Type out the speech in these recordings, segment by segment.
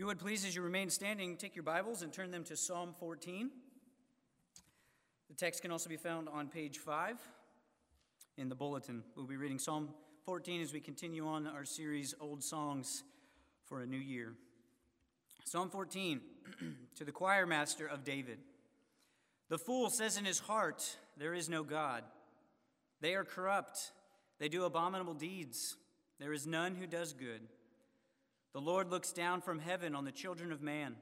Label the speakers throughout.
Speaker 1: you would please, as you remain standing, take your Bibles and turn them to Psalm 14. The text can also be found on page 5 in the bulletin. We'll be reading Psalm 14 as we continue on our series, Old Songs for a New Year. Psalm 14 to the choir master of David. The fool says in his heart, There is no God. They are corrupt, they do abominable deeds. There is none who does good. The Lord looks down from heaven on the children of man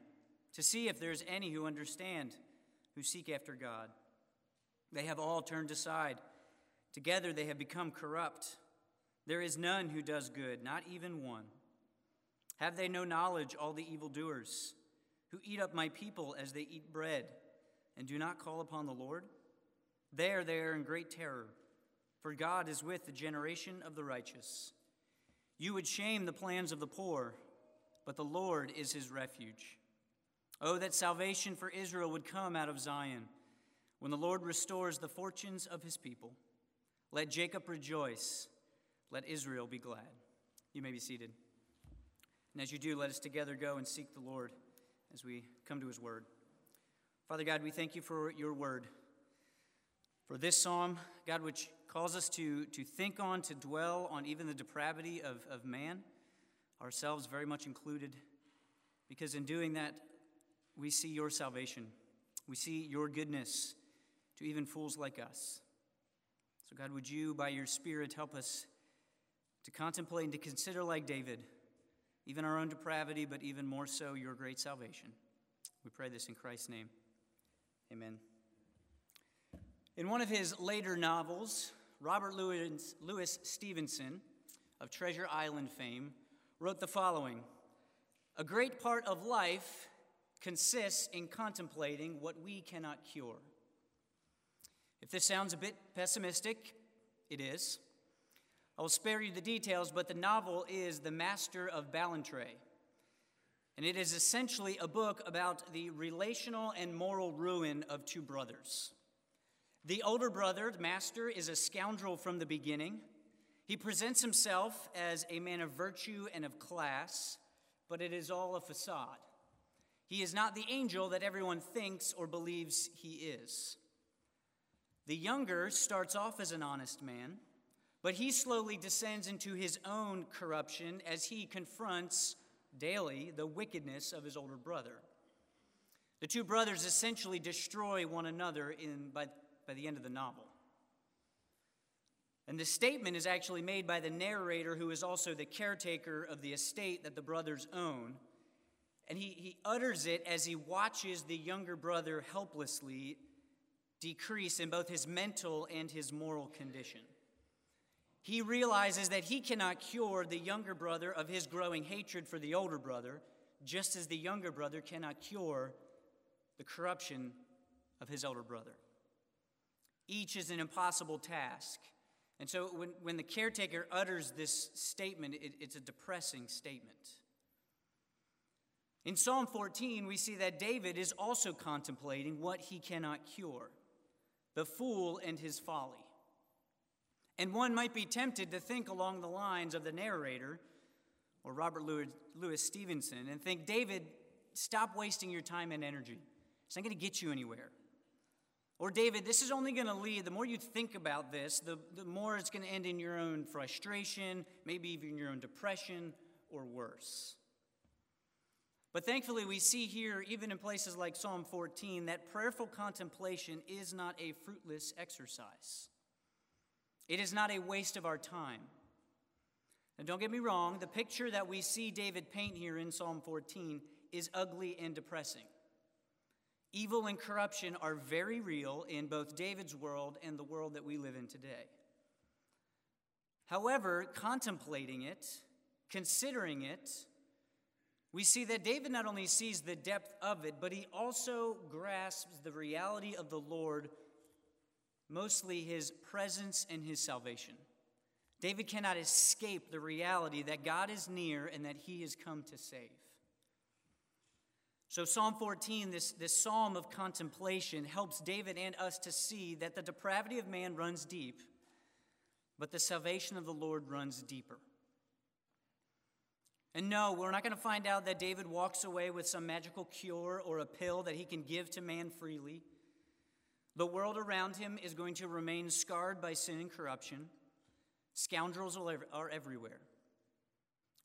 Speaker 1: to see if there is any who understand, who seek after God. They have all turned aside. Together they have become corrupt. There is none who does good, not even one. Have they no knowledge, all the evildoers, who eat up my people as they eat bread, and do not call upon the Lord? There they are in great terror, for God is with the generation of the righteous. You would shame the plans of the poor, but the Lord is his refuge. Oh, that salvation for Israel would come out of Zion when the Lord restores the fortunes of his people. Let Jacob rejoice, let Israel be glad. You may be seated. And as you do, let us together go and seek the Lord as we come to his word. Father God, we thank you for your word. For this psalm, God, which calls us to, to think on, to dwell on even the depravity of, of man, ourselves very much included, because in doing that, we see your salvation. We see your goodness to even fools like us. So, God, would you, by your Spirit, help us to contemplate and to consider, like David, even our own depravity, but even more so, your great salvation. We pray this in Christ's name. Amen. In one of his later novels, Robert Louis, Louis Stevenson of Treasure Island fame wrote the following A great part of life consists in contemplating what we cannot cure. If this sounds a bit pessimistic, it is. I will spare you the details, but the novel is The Master of Ballantrae. And it is essentially a book about the relational and moral ruin of two brothers. The older brother, the master, is a scoundrel from the beginning. He presents himself as a man of virtue and of class, but it is all a facade. He is not the angel that everyone thinks or believes he is. The younger starts off as an honest man, but he slowly descends into his own corruption as he confronts daily the wickedness of his older brother. The two brothers essentially destroy one another in, by by the end of the novel. And this statement is actually made by the narrator, who is also the caretaker of the estate that the brothers own. And he, he utters it as he watches the younger brother helplessly decrease in both his mental and his moral condition. He realizes that he cannot cure the younger brother of his growing hatred for the older brother, just as the younger brother cannot cure the corruption of his older brother. Each is an impossible task. And so when, when the caretaker utters this statement, it, it's a depressing statement. In Psalm 14, we see that David is also contemplating what he cannot cure the fool and his folly. And one might be tempted to think along the lines of the narrator or Robert Louis, Louis Stevenson and think, David, stop wasting your time and energy. It's not going to get you anywhere. Or, David, this is only going to lead, the more you think about this, the, the more it's going to end in your own frustration, maybe even your own depression, or worse. But thankfully, we see here, even in places like Psalm 14, that prayerful contemplation is not a fruitless exercise. It is not a waste of our time. And don't get me wrong, the picture that we see David paint here in Psalm 14 is ugly and depressing. Evil and corruption are very real in both David's world and the world that we live in today. However, contemplating it, considering it, we see that David not only sees the depth of it, but he also grasps the reality of the Lord, mostly his presence and his salvation. David cannot escape the reality that God is near and that he has come to save. So, Psalm 14, this, this psalm of contemplation, helps David and us to see that the depravity of man runs deep, but the salvation of the Lord runs deeper. And no, we're not going to find out that David walks away with some magical cure or a pill that he can give to man freely. The world around him is going to remain scarred by sin and corruption. Scoundrels are everywhere.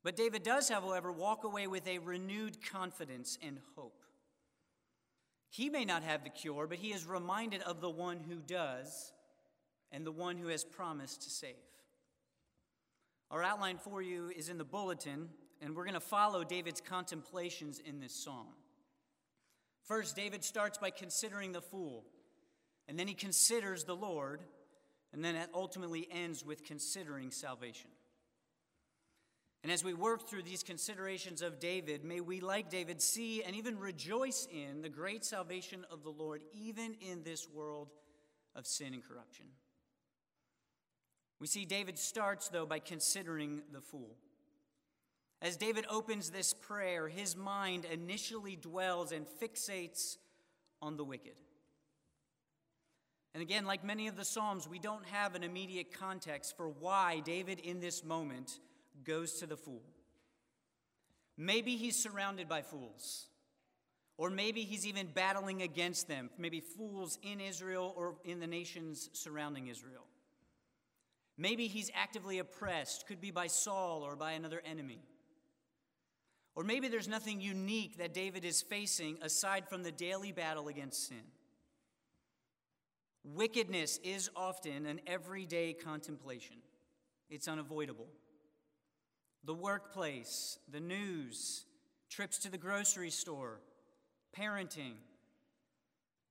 Speaker 1: But David does, however, walk away with a renewed confidence and hope. He may not have the cure, but he is reminded of the one who does and the one who has promised to save. Our outline for you is in the bulletin, and we're going to follow David's contemplations in this psalm. First, David starts by considering the fool, and then he considers the Lord, and then it ultimately ends with considering salvation. And as we work through these considerations of David, may we, like David, see and even rejoice in the great salvation of the Lord, even in this world of sin and corruption. We see David starts, though, by considering the fool. As David opens this prayer, his mind initially dwells and fixates on the wicked. And again, like many of the Psalms, we don't have an immediate context for why David in this moment goes to the fool. Maybe he's surrounded by fools, or maybe he's even battling against them, maybe fools in Israel or in the nations surrounding Israel. Maybe he's actively oppressed, could be by Saul or by another enemy. Or maybe there's nothing unique that David is facing aside from the daily battle against sin. Wickedness is often an everyday contemplation, it's unavoidable. The workplace, the news, trips to the grocery store, parenting,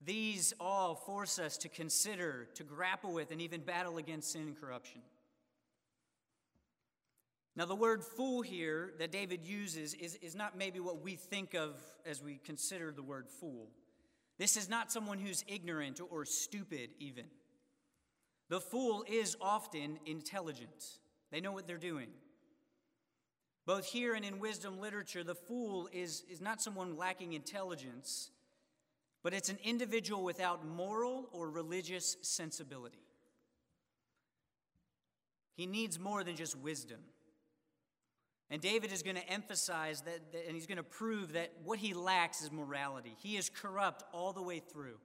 Speaker 1: these all force us to consider, to grapple with, and even battle against sin and corruption. Now, the word fool here that David uses is, is not maybe what we think of as we consider the word fool. This is not someone who's ignorant or stupid, even. The fool is often intelligent, they know what they're doing. Both here and in wisdom literature, the fool is, is not someone lacking intelligence, but it's an individual without moral or religious sensibility. He needs more than just wisdom. And David is going to emphasize that, that, and he's going to prove that what he lacks is morality. He is corrupt all the way through.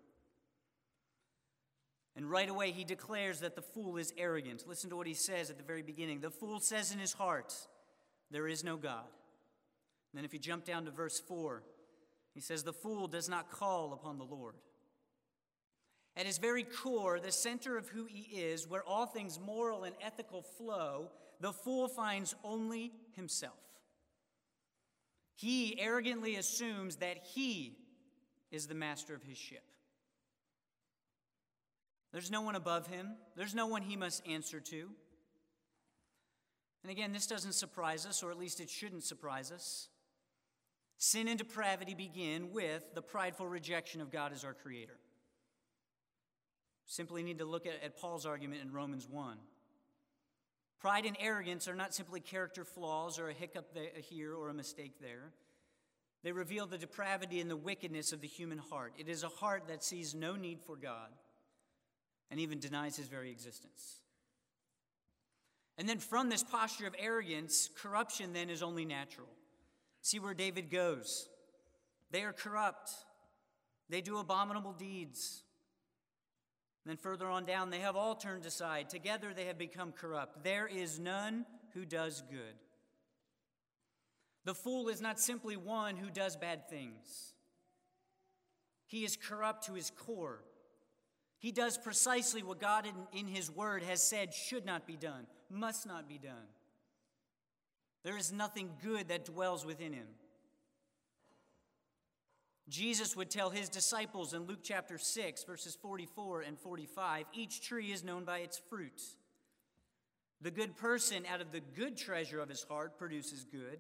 Speaker 1: And right away, he declares that the fool is arrogant. Listen to what he says at the very beginning. The fool says in his heart, There is no God. And then if you jump down to verse 4, he says, The fool does not call upon the Lord. At his very core, the center of who he is, where all things moral and ethical flow, the fool finds only himself. He arrogantly assumes that he is the master of his ship. There's no one above him, there's no one he must answer to. And again, this doesn't surprise us, or at least it shouldn't surprise us. Sin and depravity begin with the prideful rejection of God as our creator. Simply need to look at, at Paul's argument in Romans 1. Pride and arrogance are not simply character flaws or a hiccup here or a mistake there. They reveal the depravity and the wickedness of the human heart. It is a heart that sees no need for God and even denies his very existence. And then from this posture of arrogance, corruption then is only natural. See where David goes. They are corrupt, they do abominable deeds. And then further on down, they have all turned aside. Together they have become corrupt. There is none who does good. The fool is not simply one who does bad things, he is corrupt to his core. He does precisely what God in, in His Word has said should not be done, must not be done. There is nothing good that dwells within him. Jesus would tell his disciples in Luke chapter 6, verses 44 and 45 each tree is known by its fruit. The good person out of the good treasure of his heart produces good,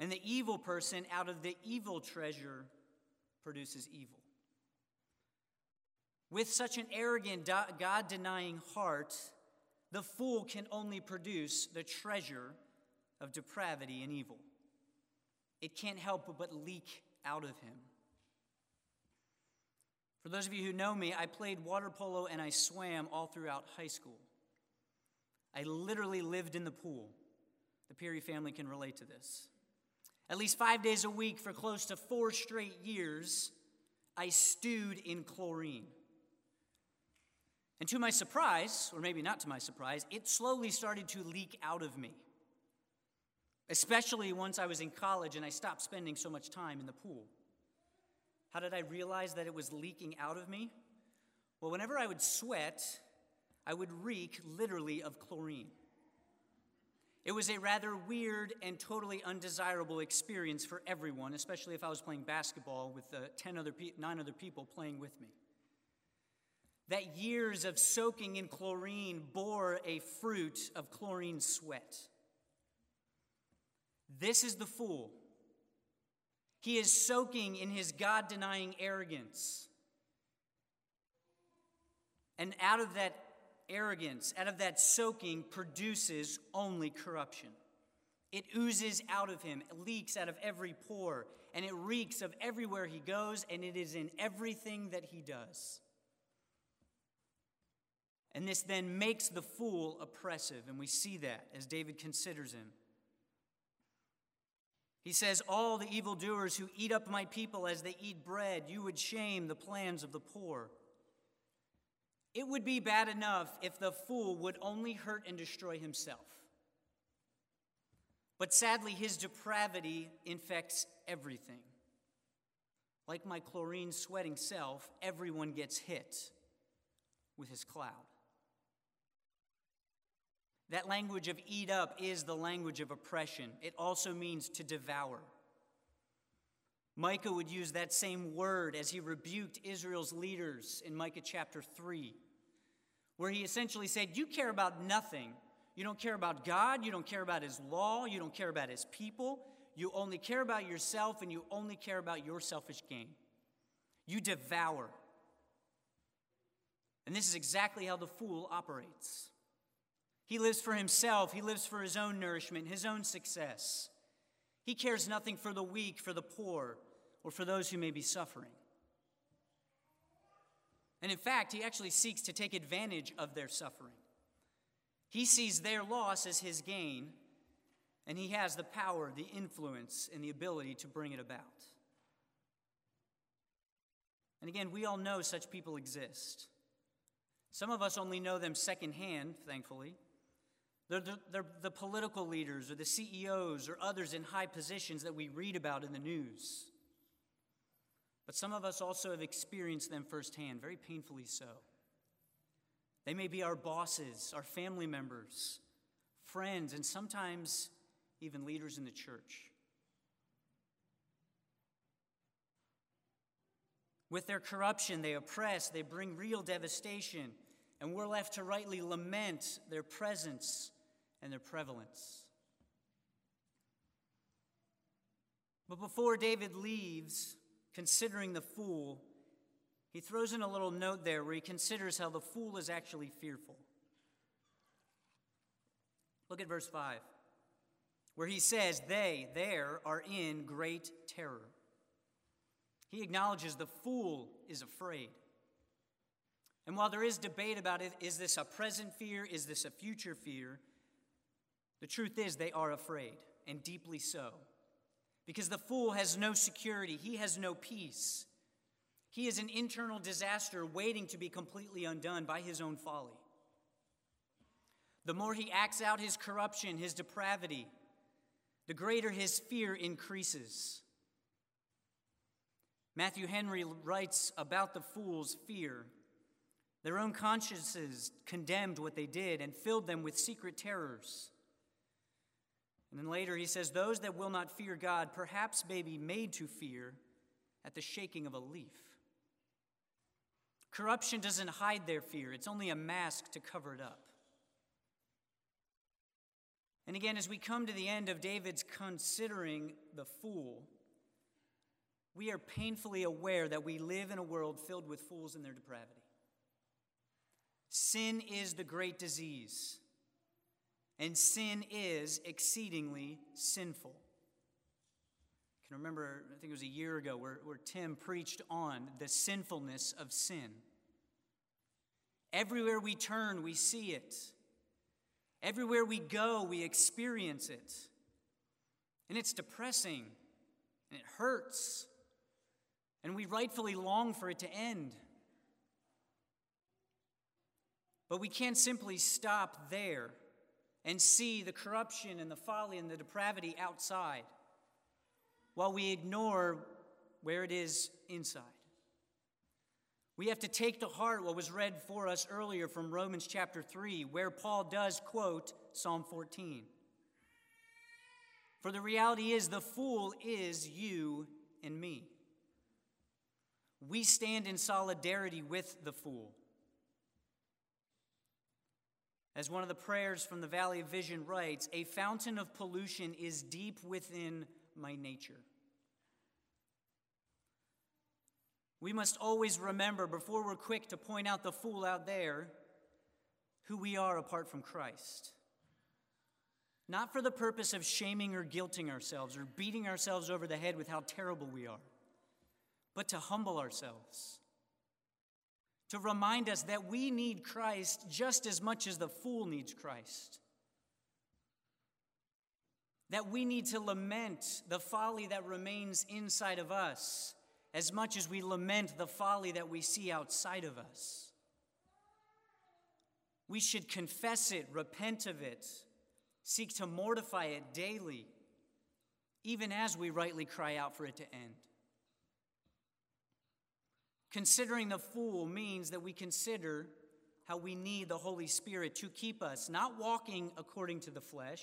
Speaker 1: and the evil person out of the evil treasure produces evil. With such an arrogant, God denying heart, the fool can only produce the treasure of depravity and evil. It can't help but leak out of him. For those of you who know me, I played water polo and I swam all throughout high school. I literally lived in the pool. The Peary family can relate to this. At least five days a week for close to four straight years, I stewed in chlorine. And to my surprise, or maybe not to my surprise, it slowly started to leak out of me. Especially once I was in college and I stopped spending so much time in the pool. How did I realize that it was leaking out of me? Well, whenever I would sweat, I would reek literally of chlorine. It was a rather weird and totally undesirable experience for everyone, especially if I was playing basketball with the 10 other pe- nine other people playing with me. That years of soaking in chlorine bore a fruit of chlorine sweat. This is the fool. He is soaking in his God denying arrogance. And out of that arrogance, out of that soaking, produces only corruption. It oozes out of him, it leaks out of every pore, and it reeks of everywhere he goes, and it is in everything that he does. And this then makes the fool oppressive, and we see that as David considers him. He says, All the evildoers who eat up my people as they eat bread, you would shame the plans of the poor. It would be bad enough if the fool would only hurt and destroy himself. But sadly, his depravity infects everything. Like my chlorine sweating self, everyone gets hit with his cloud. That language of eat up is the language of oppression. It also means to devour. Micah would use that same word as he rebuked Israel's leaders in Micah chapter 3, where he essentially said, You care about nothing. You don't care about God. You don't care about his law. You don't care about his people. You only care about yourself and you only care about your selfish gain. You devour. And this is exactly how the fool operates. He lives for himself, he lives for his own nourishment, his own success. He cares nothing for the weak, for the poor, or for those who may be suffering. And in fact, he actually seeks to take advantage of their suffering. He sees their loss as his gain, and he has the power, the influence, and the ability to bring it about. And again, we all know such people exist. Some of us only know them secondhand, thankfully. They're the, they're the political leaders or the CEOs or others in high positions that we read about in the news. But some of us also have experienced them firsthand, very painfully so. They may be our bosses, our family members, friends, and sometimes even leaders in the church. With their corruption, they oppress, they bring real devastation, and we're left to rightly lament their presence and their prevalence. But before David leaves, considering the fool, he throws in a little note there where he considers how the fool is actually fearful. Look at verse 5, where he says, They, there, are in great terror. He acknowledges the fool is afraid. And while there is debate about it, is this a present fear? Is this a future fear? The truth is, they are afraid, and deeply so. Because the fool has no security, he has no peace. He is an internal disaster waiting to be completely undone by his own folly. The more he acts out his corruption, his depravity, the greater his fear increases. Matthew Henry writes about the fool's fear. Their own consciences condemned what they did and filled them with secret terrors. And then later he says, Those that will not fear God perhaps may be made to fear at the shaking of a leaf. Corruption doesn't hide their fear, it's only a mask to cover it up. And again, as we come to the end of David's considering the fool, we are painfully aware that we live in a world filled with fools and their depravity. Sin is the great disease and sin is exceedingly sinful. I can remember, I think it was a year ago, where, where Tim preached on the sinfulness of sin. Everywhere we turn, we see it. Everywhere we go, we experience it. And it's depressing, and it hurts, and we rightfully long for it to end. But we can't simply stop there and see the corruption and the folly and the depravity outside while we ignore where it is inside. We have to take to heart what was read for us earlier from Romans chapter 3, where Paul does quote Psalm 14. For the reality is, the fool is you and me. We stand in solidarity with the fool. As one of the prayers from the Valley of Vision writes, a fountain of pollution is deep within my nature. We must always remember, before we're quick to point out the fool out there, who we are apart from Christ. Not for the purpose of shaming or guilting ourselves or beating ourselves over the head with how terrible we are, but to humble ourselves. To remind us that we need Christ just as much as the fool needs Christ. That we need to lament the folly that remains inside of us as much as we lament the folly that we see outside of us. We should confess it, repent of it, seek to mortify it daily, even as we rightly cry out for it to end. Considering the fool means that we consider how we need the Holy Spirit to keep us not walking according to the flesh,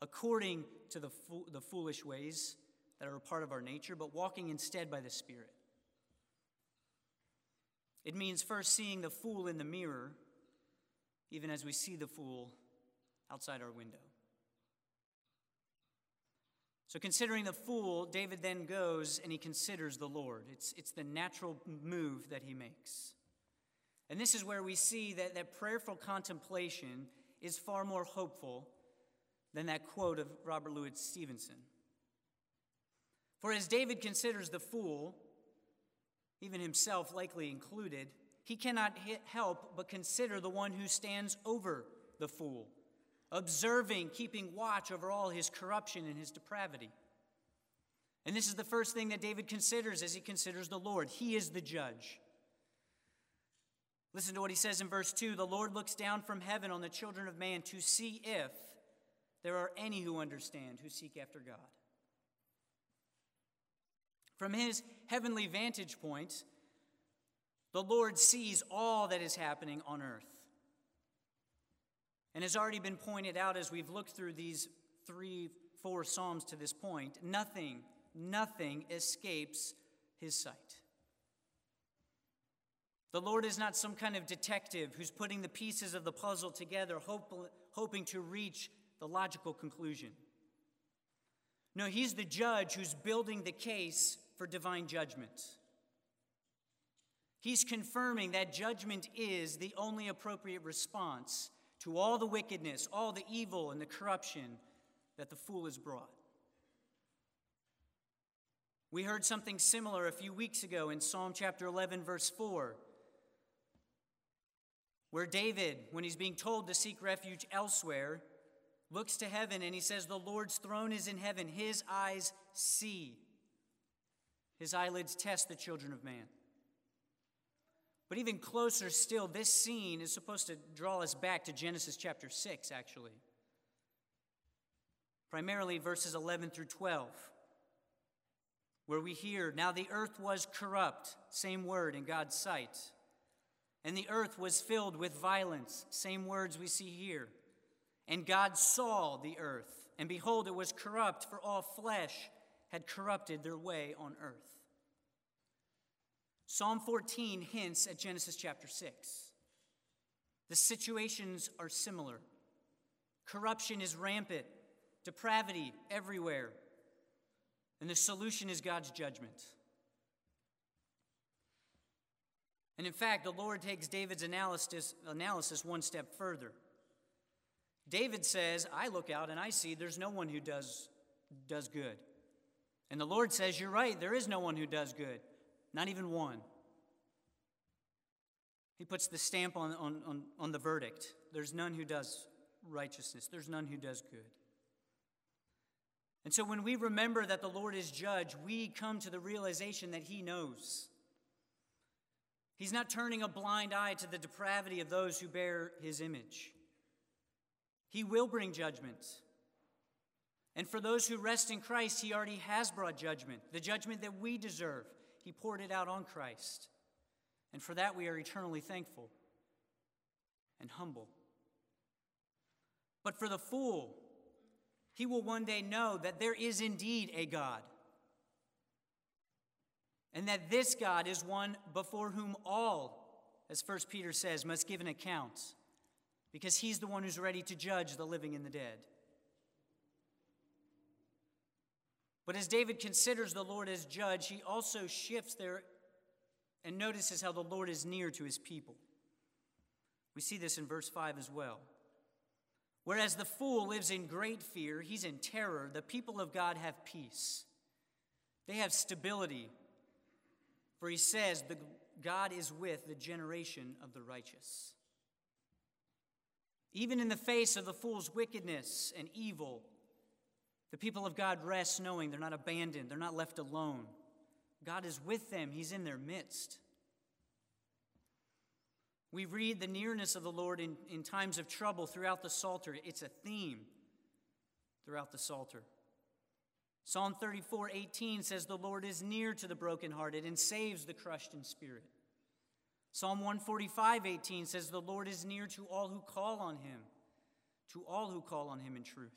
Speaker 1: according to the, fo- the foolish ways that are a part of our nature, but walking instead by the Spirit. It means first seeing the fool in the mirror, even as we see the fool outside our window. So, considering the fool, David then goes and he considers the Lord. It's, it's the natural move that he makes. And this is where we see that, that prayerful contemplation is far more hopeful than that quote of Robert Louis Stevenson. For as David considers the fool, even himself likely included, he cannot help but consider the one who stands over the fool, observing, keeping watch over all his corruption and his depravity. And this is the first thing that David considers as he considers the Lord. He is the judge. Listen to what he says in verse 2 The Lord looks down from heaven on the children of man to see if there are any who understand, who seek after God. From his heavenly vantage point, the Lord sees all that is happening on earth. And has already been pointed out as we've looked through these three, four Psalms to this point, nothing, nothing escapes his sight. The Lord is not some kind of detective who's putting the pieces of the puzzle together, hope, hoping to reach the logical conclusion. No, he's the judge who's building the case for divine judgment. He's confirming that judgment is the only appropriate response to all the wickedness, all the evil, and the corruption that the fool has brought. We heard something similar a few weeks ago in Psalm chapter 11, verse 4, where David, when he's being told to seek refuge elsewhere, looks to heaven and he says, The Lord's throne is in heaven, his eyes see his eyelids test the children of man. But even closer still, this scene is supposed to draw us back to Genesis chapter 6, actually. Primarily verses 11 through 12, where we hear, Now the earth was corrupt, same word in God's sight. And the earth was filled with violence, same words we see here. And God saw the earth, and behold, it was corrupt, for all flesh had corrupted their way on earth. Psalm 14 hints at Genesis chapter 6. The situations are similar. Corruption is rampant, depravity everywhere, and the solution is God's judgment. And in fact, the Lord takes David's analysis, analysis one step further. David says, I look out and I see there's no one who does, does good. And the Lord says, You're right, there is no one who does good, not even one. He puts the stamp on, on, on, on the verdict. There's none who does righteousness. There's none who does good. And so when we remember that the Lord is judge, we come to the realization that He knows. He's not turning a blind eye to the depravity of those who bear His image. He will bring judgment. And for those who rest in Christ, He already has brought judgment, the judgment that we deserve. He poured it out on Christ. And for that, we are eternally thankful and humble. But for the fool, he will one day know that there is indeed a God. And that this God is one before whom all, as 1 Peter says, must give an account, because he's the one who's ready to judge the living and the dead. But as David considers the Lord as judge, he also shifts there and notices how the Lord is near to his people. We see this in verse 5 as well. Whereas the fool lives in great fear, he's in terror, the people of God have peace. They have stability. For he says, the, God is with the generation of the righteous. Even in the face of the fool's wickedness and evil, the people of God rest knowing they're not abandoned, they're not left alone. God is with them, He's in their midst. We read the nearness of the Lord in, in times of trouble throughout the Psalter. It's a theme throughout the Psalter. Psalm 34 18 says, The Lord is near to the brokenhearted and saves the crushed in spirit. Psalm 145 18 says, The Lord is near to all who call on him, to all who call on him in truth.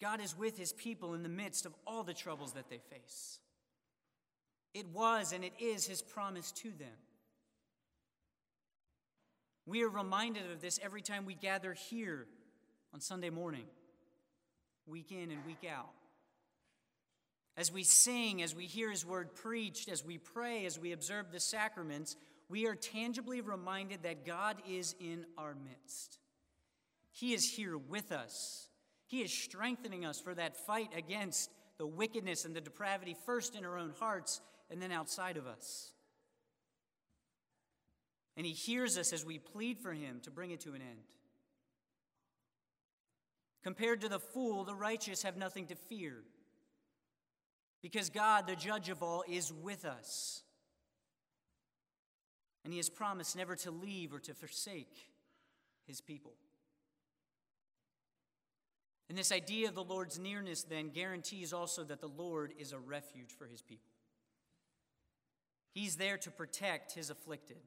Speaker 1: God is with his people in the midst of all the troubles that they face. It was and it is his promise to them. We are reminded of this every time we gather here on Sunday morning, week in and week out. As we sing, as we hear his word preached, as we pray, as we observe the sacraments, we are tangibly reminded that God is in our midst. He is here with us. He is strengthening us for that fight against the wickedness and the depravity, first in our own hearts and then outside of us. And He hears us as we plead for Him to bring it to an end. Compared to the fool, the righteous have nothing to fear because God, the judge of all, is with us. And He has promised never to leave or to forsake His people. And this idea of the Lord's nearness then guarantees also that the Lord is a refuge for His people. He's there to protect his afflicted.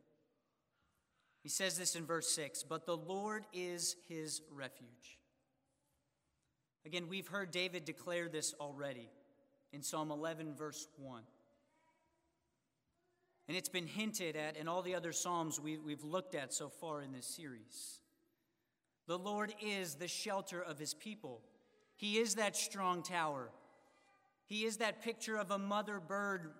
Speaker 1: He says this in verse 6 But the Lord is his refuge. Again, we've heard David declare this already in Psalm 11, verse 1. And it's been hinted at in all the other Psalms we, have looked at so far in this series. The Lord is the shelter of his people, He is that strong tower. He is that picture of a mother bird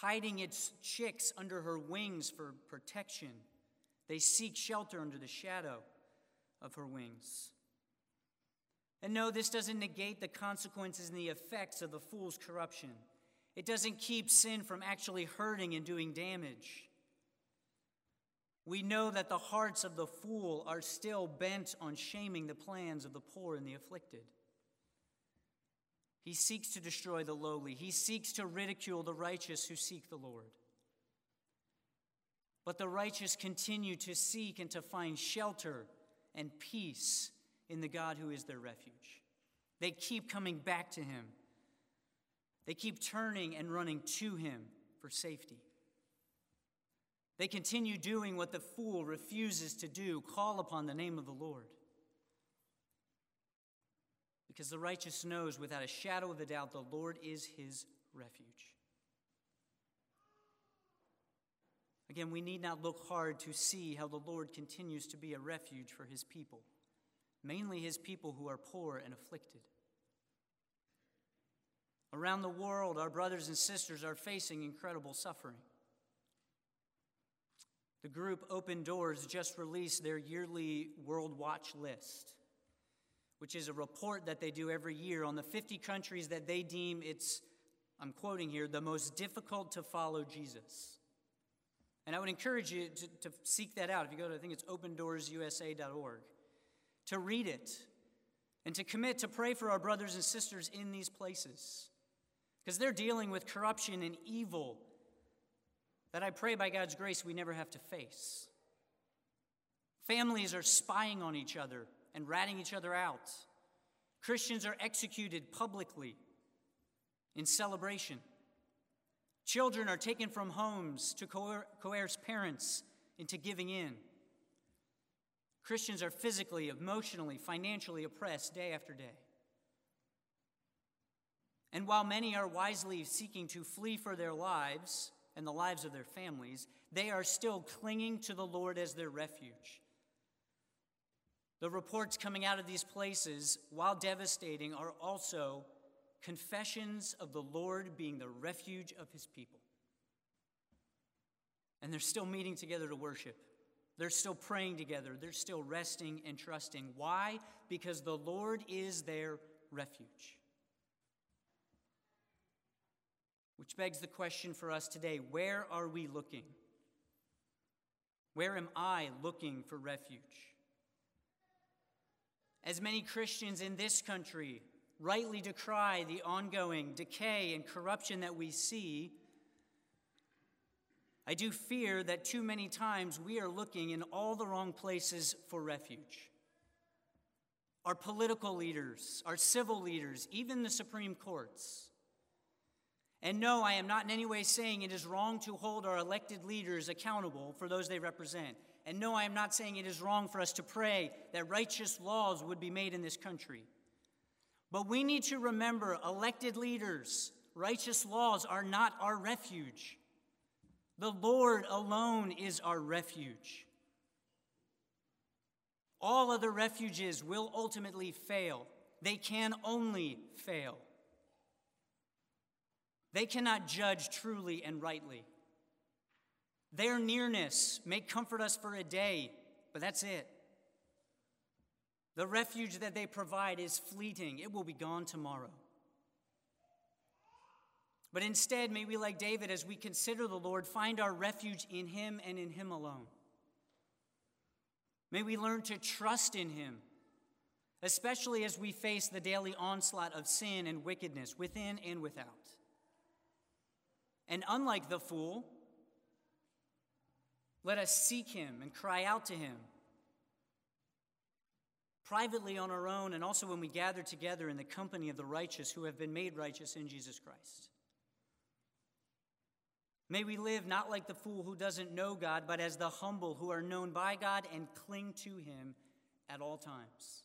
Speaker 1: hiding its chicks under her wings for protection. They seek shelter under the shadow of her wings. And no, this doesn't negate the consequences and the effects of the fool's corruption. It doesn't keep sin from actually hurting and doing damage. We know that the hearts of the fool are still bent on shaming the plans of the poor and the afflicted. He seeks to destroy the lowly. He seeks to ridicule the righteous who seek the Lord. But the righteous continue to seek and to find shelter and peace in the God who is their refuge. They keep coming back to Him, they keep turning and running to Him for safety. They continue doing what the fool refuses to do call upon the name of the Lord because the righteous knows without a shadow of a doubt the Lord is his refuge. Again, we need not look hard to see how the Lord continues to be a refuge for his people, mainly his people who are poor and afflicted. Around the world, our brothers and sisters are facing incredible suffering. The group Open Doors just released their yearly World Watch list which is a report that they do every year on the 50 countries that they deem it's, I'm quoting here, the most difficult to follow Jesus. And I would encourage you to, to seek that out. If you go to, I think it's opendoorsusa.org, to read it and to commit to pray for our brothers and sisters in these places. Because they're dealing with corruption and evil that I pray by God's grace we never have to face. Families are spying on each other and ratting each other out. Christians are executed publicly in celebration. Children are taken from homes to coerce parents into giving in. Christians are physically, emotionally, financially oppressed day after day. And while many are wisely seeking to flee for their lives and the lives of their families, they are still clinging to the Lord as their refuge. The reports coming out of these places, while devastating, are also confessions of the Lord being the refuge of his people. And they're still meeting together to worship. They're still praying together. They're still resting and trusting. Why? Because the Lord is their refuge. Which begs the question for us today where are we looking? Where am I looking for refuge? As many Christians in this country rightly decry the ongoing decay and corruption that we see, I do fear that too many times we are looking in all the wrong places for refuge. Our political leaders, our civil leaders, even the Supreme Courts. And no, I am not in any way saying it is wrong to hold our elected leaders accountable for those they represent. And no, I am not saying it is wrong for us to pray that righteous laws would be made in this country. But we need to remember elected leaders, righteous laws are not our refuge. The Lord alone is our refuge. All other refuges will ultimately fail. They can only fail. They cannot judge truly and rightly. Their nearness may comfort us for a day, but that's it. The refuge that they provide is fleeting, it will be gone tomorrow. But instead, may we, like David, as we consider the Lord, find our refuge in Him and in Him alone. May we learn to trust in Him, especially as we face the daily onslaught of sin and wickedness within and without. And unlike the fool, let us seek him and cry out to him. Privately on our own, and also when we gather together in the company of the righteous who have been made righteous in Jesus Christ. May we live not like the fool who doesn't know God, but as the humble who are known by God and cling to him at all times.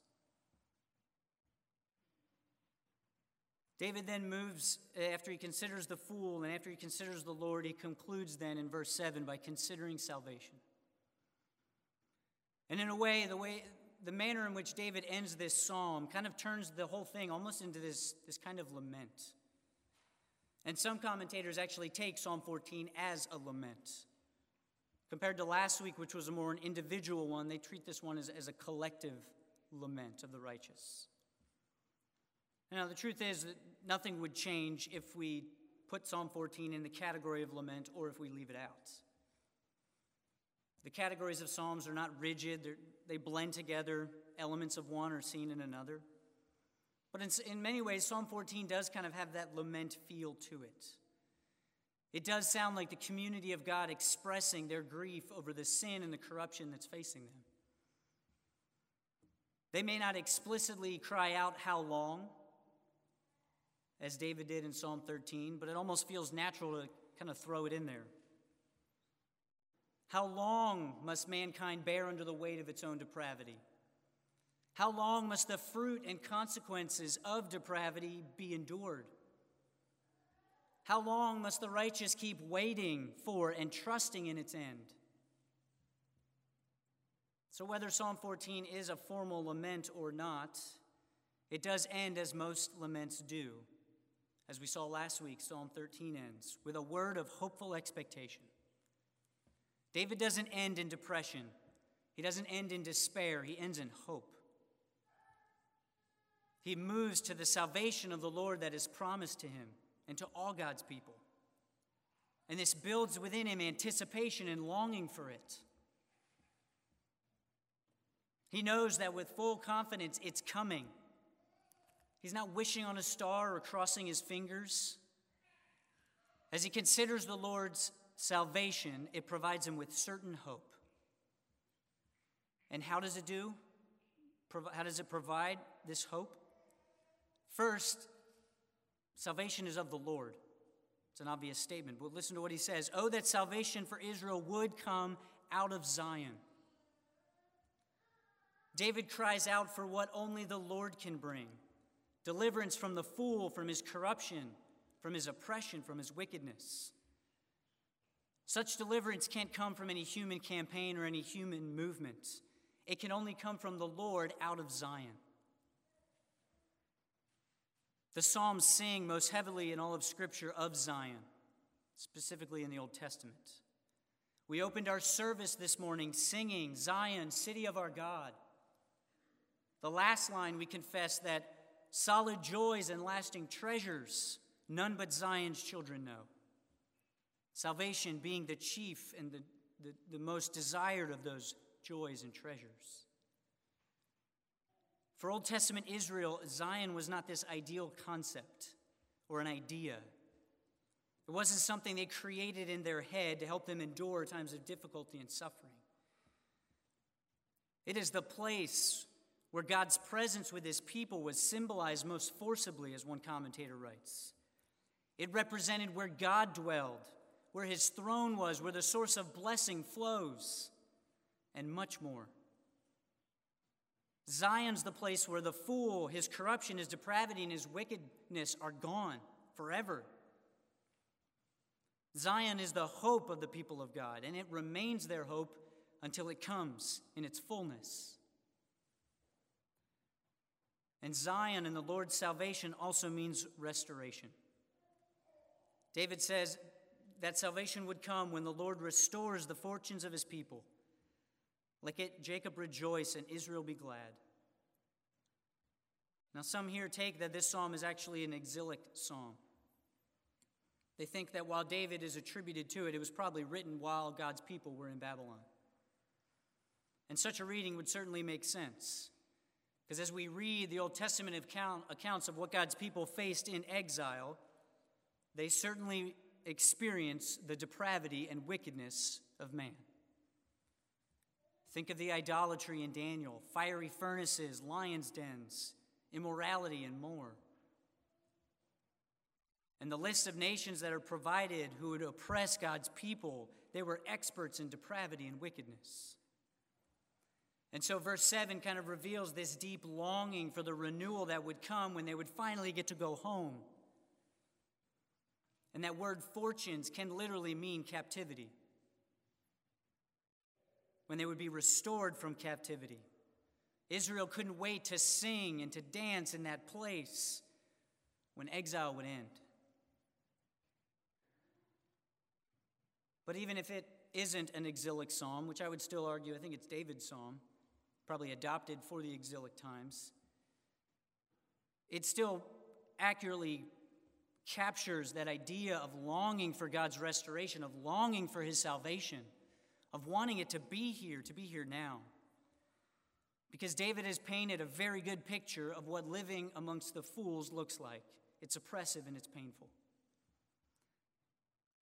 Speaker 1: David then moves, eh, after he considers the fool and after he considers the Lord, he concludes then in verse 7 by considering salvation. And in a way, the way the manner in which David ends this psalm kind of turns the whole thing almost into this, this kind of lament. And some commentators actually take Psalm 14 as a lament. Compared to last week, which was a more an individual one, they treat this one as, as a collective lament of the righteous. Now, the truth is that nothing would change if we put Psalm 14 in the category of lament or if we leave it out. The categories of Psalms are not rigid, they blend together. Elements of one are seen in another. But in, in many ways, Psalm 14 does kind of have that lament feel to it. It does sound like the community of God expressing their grief over the sin and the corruption that's facing them. They may not explicitly cry out, How long? As David did in Psalm 13, but it almost feels natural to kind of throw it in there. How long must mankind bear under the weight of its own depravity? How long must the fruit and consequences of depravity be endured? How long must the righteous keep waiting for and trusting in its end? So, whether Psalm 14 is a formal lament or not, it does end as most laments do as we saw last week, Psalm 13 ends with a word of hopeful expectation. David doesn't end in depression, he doesn't end in despair, he ends in hope. He moves to the salvation of the Lord that is promised to him and to all God's people. And this builds within him anticipation and longing for it. He knows that with full confidence it's coming. He's not wishing on a star or crossing his fingers. As he considers the Lord's salvation, it provides him with certain hope. And how does it do? How does it provide this hope? First, salvation is of the Lord. It's an obvious statement, but listen to what he says Oh, that salvation for Israel would come out of Zion. David cries out for what only the Lord can bring deliverance from the fool, from his corruption, from his oppression, from his wickedness. Such deliverance can't come from any human campaign or any human movement. It can only come from the Lord out of Zion. The Psalms sing most heavily in all of Scripture of Zion, specifically in the Old Testament. We opened our service this morning singing, Zion, city of our God. The last line we confess that solid joys and lasting treasures none but Zion's children know. Salvation being the chief and the, the, the most desired of those joys and treasures. For Old Testament Israel, Zion was not this ideal concept or an idea. It wasn't something they created in their head to help them endure times of difficulty and suffering. It is the place where God's presence with his people was symbolized most forcibly, as one commentator writes. It represented where God dwelled, where his throne was, where the source of blessing flows, and much more. Zion's the place where the fool, his corruption, his depravity, and his wickedness are gone forever. Zion is the hope of the people of God, and it remains their hope until it comes in its fullness. And Zion and the Lord's salvation also means restoration. David says that salvation would come when the Lord restores the fortunes of his people let it, Jacob rejoice and Israel be glad. Now, some here take that this psalm is actually an exilic psalm. They think that while David is attributed to it, it was probably written while God's people were in Babylon. And such a reading would certainly make sense. Because as we read the Old Testament account, accounts of what God's people faced in exile, they certainly experience the depravity and wickedness of man. Think of the idolatry in Daniel, fiery furnaces, lions' dens, immorality, and more. And the list of nations that are provided who would oppress God's people, they were experts in depravity and wickedness. And so, verse 7 kind of reveals this deep longing for the renewal that would come when they would finally get to go home. And that word fortunes can literally mean captivity when they would be restored from captivity. Israel couldn't wait to sing and to dance in that place when exile would end. But even if it isn't an exilic psalm, which I would still argue, I think it's David's psalm, probably adopted for the exilic times, it still accurately captures that idea of longing for God's restoration, of longing for his salvation of wanting it to be here, to be here now. Because David has painted a very good picture of what living amongst the fools looks like. It's oppressive and it's painful.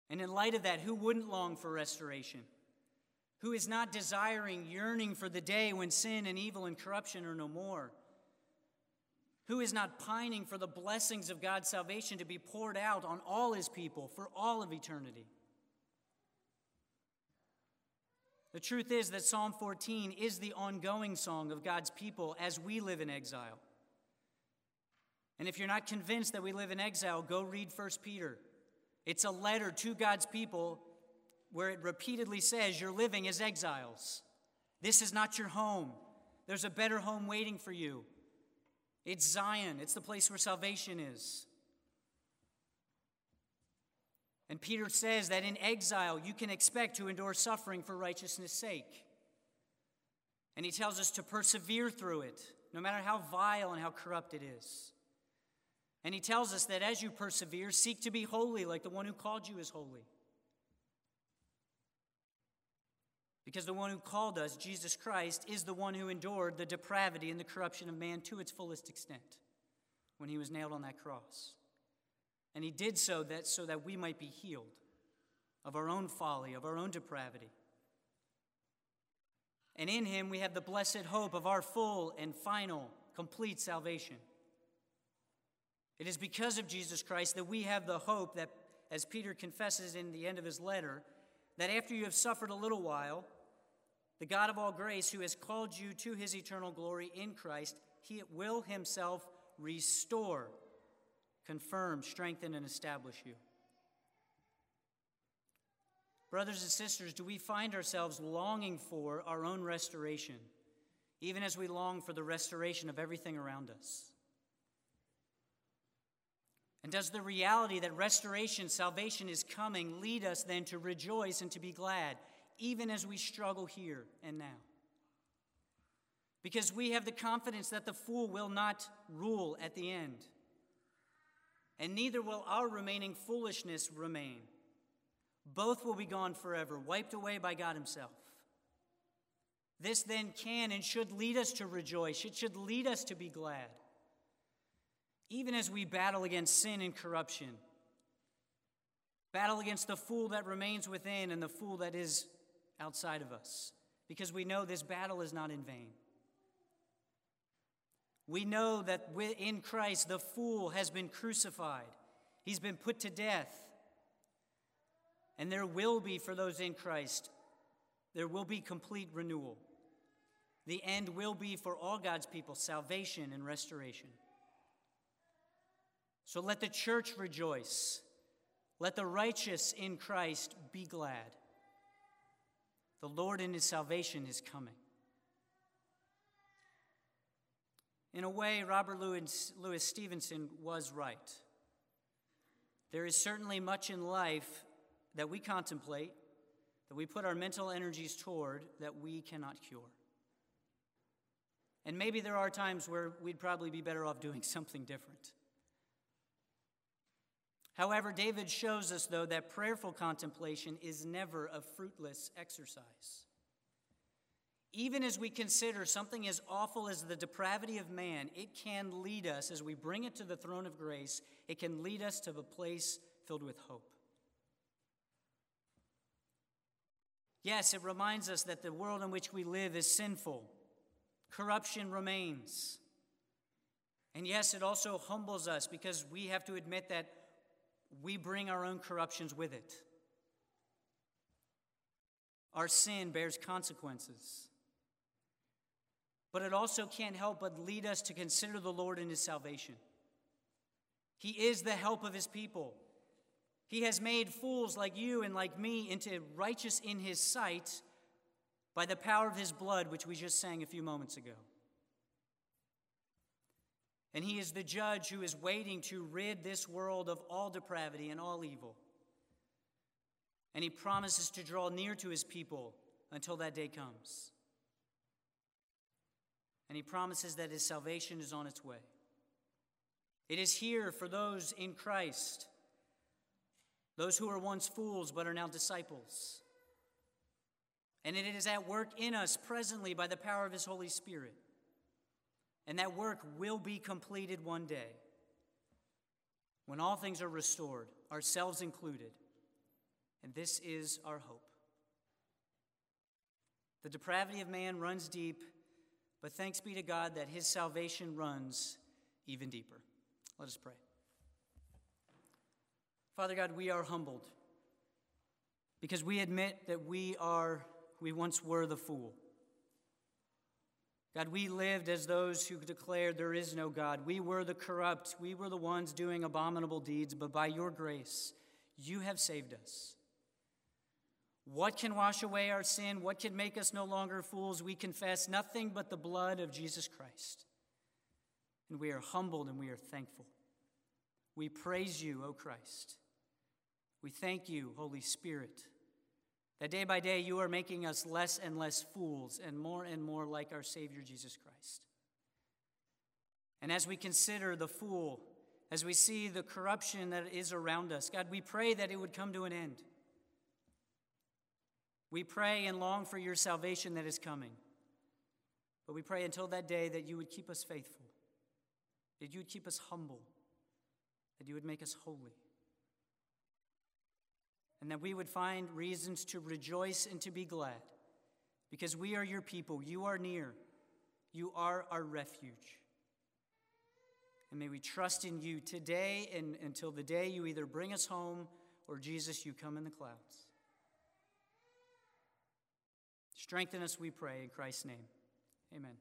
Speaker 1: And in light of that, who wouldn't long for restoration? Who is not desiring, yearning for the day when sin and evil and corruption are no more? Who is not pining for the blessings of God's salvation to be poured out on all his people for all of eternity? The truth is that Psalm 14 is the ongoing song of God's people as we live in exile. And if you're not convinced that we live in exile, go read 1 Peter. It's a letter to God's people where it repeatedly says you're living as exiles. This is not your home. There's a better home waiting for you. It's Zion, it's the place where salvation is. And Peter says that in exile, you can expect to endure suffering for righteousness' sake. And he tells us to persevere through it, no matter how vile and how corrupt it is. And he tells us that as you persevere, seek to be holy like the one who called you is holy. Because the one who called us, Jesus Christ, is the one who endured the depravity and the corruption of man to its fullest extent when he was nailed on that cross. And he did so that so that we might be healed of our own folly, of our own depravity. And in him we have the blessed hope of our full and final, complete salvation. It is because of Jesus Christ that we have the hope that, as Peter confesses in the end of his letter, that after you have suffered a little while, the God of all grace, who has called you to his eternal glory in Christ, he will himself restore, confirm, strengthen, and establish you. Brothers and sisters, do we find ourselves longing for our own restoration, even as we long for the restoration of everything around us? And does the reality that restoration, salvation is coming, lead us then to rejoice and to be glad, even as we struggle here and now? Because we have the confidence that the fool will not rule at the end, and neither will our remaining foolishness remain. Both will be gone forever, wiped away by God Himself. This then can and should lead us to rejoice. It should lead us to be glad. Even as we battle against sin and corruption, battle against the fool that remains within and the fool that is outside of us, because we know this battle is not in vain. We know that in Christ the fool has been crucified, he's been put to death. And there will be, for those in Christ, there will be complete renewal. The end will be for all God's people salvation and restoration. So let the church rejoice. Let the righteous in Christ be glad. The Lord in his salvation is coming. In a way, Robert Louis, Louis Stevenson was right. There is certainly much in life that we contemplate, that we put our mental energies toward, that we cannot cure. And maybe there are times where we'd probably be better off doing something different. However, David shows us, though, that prayerful contemplation is never a fruitless exercise. Even as we consider something as awful as the depravity of man, it can lead us, as we bring it to the throne of grace, it can lead us to a place filled with hope. Yes, it reminds us that the world in which we live is sinful, corruption remains. And yes, it also humbles us because we have to admit that we bring our own corruptions with it. Our sin bears consequences. But it also can't help but lead us to consider the Lord and his salvation. He is the help of his people. He has made fools like you and like me into righteous in his sight by the power of his blood, which we just sang a few moments ago. And he is the judge who is waiting to rid this world of all depravity and all evil. And he promises to draw near to his people until that day comes. And he promises that his salvation is on its way. It is here for those in Christ those who were once fools but are now disciples. And it is at work in us presently by the power of His Holy Spirit. And that work will be completed one day when all things are restored, ourselves included. And this is our hope. The depravity of man runs deep, but thanks be to God that his salvation runs even deeper. Let us pray. Father God, we are humbled because we admit that we are, we once were the fool. God, we lived as those who declared there is no God. We were the corrupt. We were the ones doing abominable deeds, but by your grace, you have saved us. What can wash away our sin? What can make us no longer fools? We confess nothing but the blood of Jesus Christ. And we are humbled and we are thankful. We praise you, O Christ. We thank you, Holy Spirit, that day by day you are making us less and less fools and more and more like our Savior Jesus Christ. And as we consider the fool, as we see the corruption that is around us, God, we pray that it would come to an end. We pray and long for your salvation that is coming. But we pray until that day that you would keep us faithful, that you would keep us humble, that you would make us holy, and that we would find reasons to rejoice and to be glad because we are your people. You are near, you are our refuge. And may we trust in you today and until the day you either bring us home or Jesus, you come in the clouds. Strengthen us, we pray, in Christ's name. Amen.